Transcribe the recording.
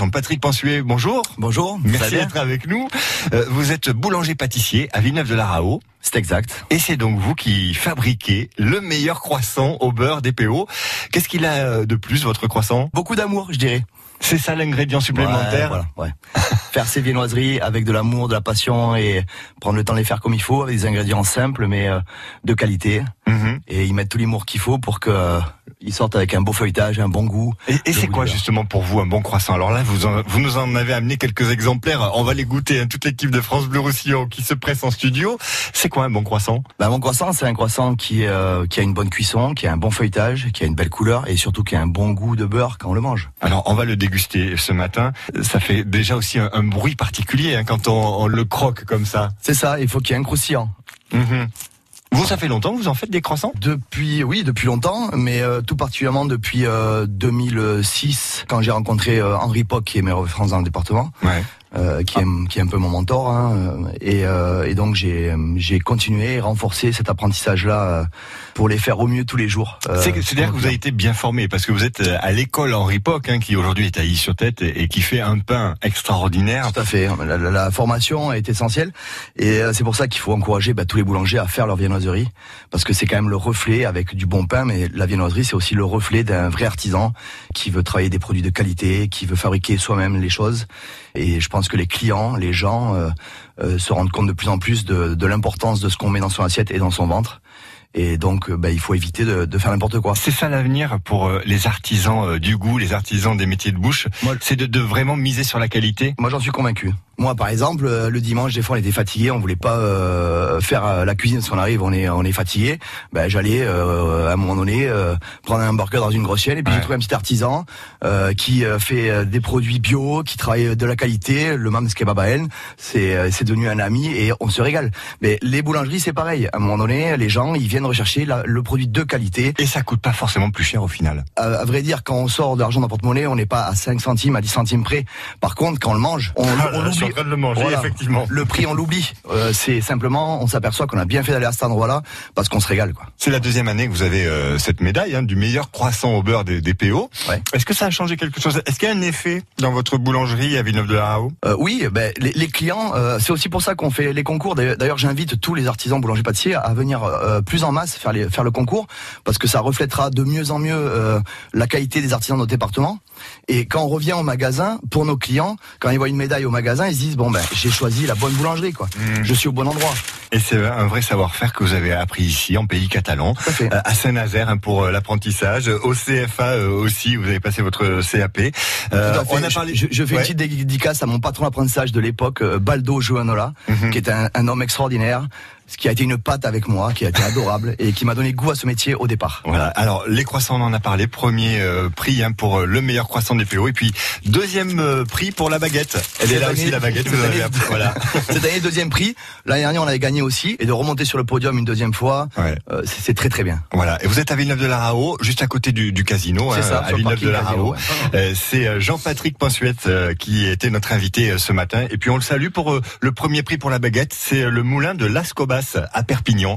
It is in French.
Jean-Patrick Pensuet, bonjour. Bonjour. Merci d'être avec nous. Euh, vous êtes boulanger-pâtissier à Villeneuve-de-la-Rao. C'est exact. Et c'est donc vous qui fabriquez le meilleur croissant au beurre DPO. Qu'est-ce qu'il a euh, de plus, votre croissant? Beaucoup d'amour, je dirais. C'est ça l'ingrédient supplémentaire ouais, voilà, ouais. Faire ses viennoiseries avec de l'amour, de la passion et prendre le temps de les faire comme il faut, avec des ingrédients simples mais euh, de qualité. Mhm. Et y mettre tout l'humour qu'il faut pour que euh, ils sortent avec un beau feuilletage, un bon goût. Et, et c'est quoi justement pour vous un bon croissant? Alors là, vous, en- vous nous en avez amené quelques exemplaires. On va les goûter. hein, toute l'équipe de France Bleu Roussillon qui se presse en studio. C'est quoi un bon croissant? Bah, mon croissant, c'est un croissant qui, euh, qui a une bonne cuisson, qui a un bon feuilletage, qui a une belle couleur et surtout qui a un bon goût de beurre quand on le mange. Alors, on va le déguster ce matin. Ça fait déjà aussi un, un bruit particulier hein, quand on, on le croque comme ça. C'est ça, il faut qu'il y ait un croustillant. Mhm. Vous, ça fait longtemps que vous en faites des croissants? Depuis, oui, depuis longtemps, mais euh, tout particulièrement depuis euh, 2006, quand j'ai rencontré euh, Henri Poc, qui est maire de France dans le département, Ouais. Euh, qui, est, qui est un peu mon mentor, hein, et, euh, et donc j'ai j'ai continué et renforcé cet apprentissage-là euh, pour les faire au mieux tous les jours. euh, C'est- C'est-à-dire que vous avez été bien formé parce que vous êtes euh, à l'école Henri Poc, hein, qui aujourd'hui est à Is-sur-Tête et, et qui fait un pain extraordinaire. Tout à fait. La, la- la formation est essentielle et euh, c'est pour ça qu'il faut encourager bah, tous les boulangers à faire leur viennoiserie parce que c'est quand même le reflet avec du bon pain, mais la viennoiserie c'est aussi le reflet d'un vrai artisan qui veut travailler des produits de qualité, qui veut fabriquer soi-même les choses. Et je pense que les clients, les gens euh, euh, se rendent compte de plus en plus de, de l'importance de ce qu'on met dans son assiette et dans son ventre. Et donc, euh, bah, il faut éviter de, de faire n'importe quoi. C'est ça l'avenir pour les artisans du goût, les artisans des métiers de bouche. C'est de, de vraiment miser sur la qualité. Moi, j'en suis convaincu. Moi, par exemple, euh, le dimanche, des fois, on était fatigué, on voulait pas euh, faire euh, la cuisine parce qu'on arrive, on est, on est fatigué. Ben, j'allais euh, à un moment donné euh, prendre un burger dans une grosse chaîne et puis Ouais. j'ai trouvé un petit artisan euh, qui fait des produits bio, qui travaille de la qualité. Le Mams Kebab à c'est, c'est devenu un ami et on se régale. Mais les boulangeries, c'est pareil. À un moment donné, les gens, ils viennent rechercher la- le produit de qualité. Et ça coûte pas forcément plus cher au final. À, à vrai dire, quand on sort de l'argent dans porte-monnaie, on n'est pas à 5 centimes, à 10 centimes près. Par contre, quand on le mange, on, Ah, on en l'oublie. train de le manger, Voilà. effectivement. Le prix, on l'oublie. Euh, c'est simplement, on s'aperçoit qu'on a bien fait d'aller à cet endroit-là parce qu'on se régale, quoi. C'est la deuxième année que vous avez euh, cette médaille hein, du meilleur croissant au beurre des, des PO. Ouais. Est-ce que ça a changé quelque chose? Est-ce qu'il y a un effet dans votre boulangerie à Villeneuve-de-la-Rao Euh, oui, ben, les, les clients, euh, c'est aussi pour ça qu'on fait les concours. D'ailleurs, j'invite tous les artisans boulangers pâtissiers à venir euh, plus en masse faire, les, faire le concours parce que ça reflètera de mieux en mieux euh, la qualité des artisans de notre département. Et quand on revient au magasin, pour nos clients, quand ils voient une médaille au magasin, ils se disent bon ben j'ai choisi la bonne boulangerie, quoi. Mm. Je suis au bon endroit. Et c'est un vrai savoir-faire que vous avez appris ici, en pays catalan, à euh, à Saint-Nazaire hein, pour euh, l'apprentissage, au CFA euh, aussi, vous avez passé votre CAP. Euh, on a parlé. je, je fais Ouais. une petite dédicace à mon patron d'apprentissage de l'époque, euh, Baldo Joanola, Mhm. qui est un, un homme extraordinaire, ce qui a été une patte avec moi, qui a été adorable et qui m'a donné goût à ce métier au départ. Voilà. Alors les croissants, on en a parlé. Premier euh, prix hein, pour euh, le meilleur croissant des PO, et puis deuxième euh, prix pour la baguette. Elle est là année- aussi la baguette. Vous avez année- voilà. Cette année, deuxième prix. L'année dernière, on avait gagné aussi. Et de remonter sur le podium une deuxième fois, Ouais. euh, c'est très très bien. Voilà. Et vous êtes à Villeneuve-de-la-Rao, juste à côté du, du casino, C'est hein, ça, à Villeneuve-de-la-Rao. Euh, C'est euh, Jean-Patrick Pinsuette euh, qui était notre invité ce matin. Et puis on le salue pour le premier prix pour la baguette. C'est le moulin de Las Cobas à Perpignan.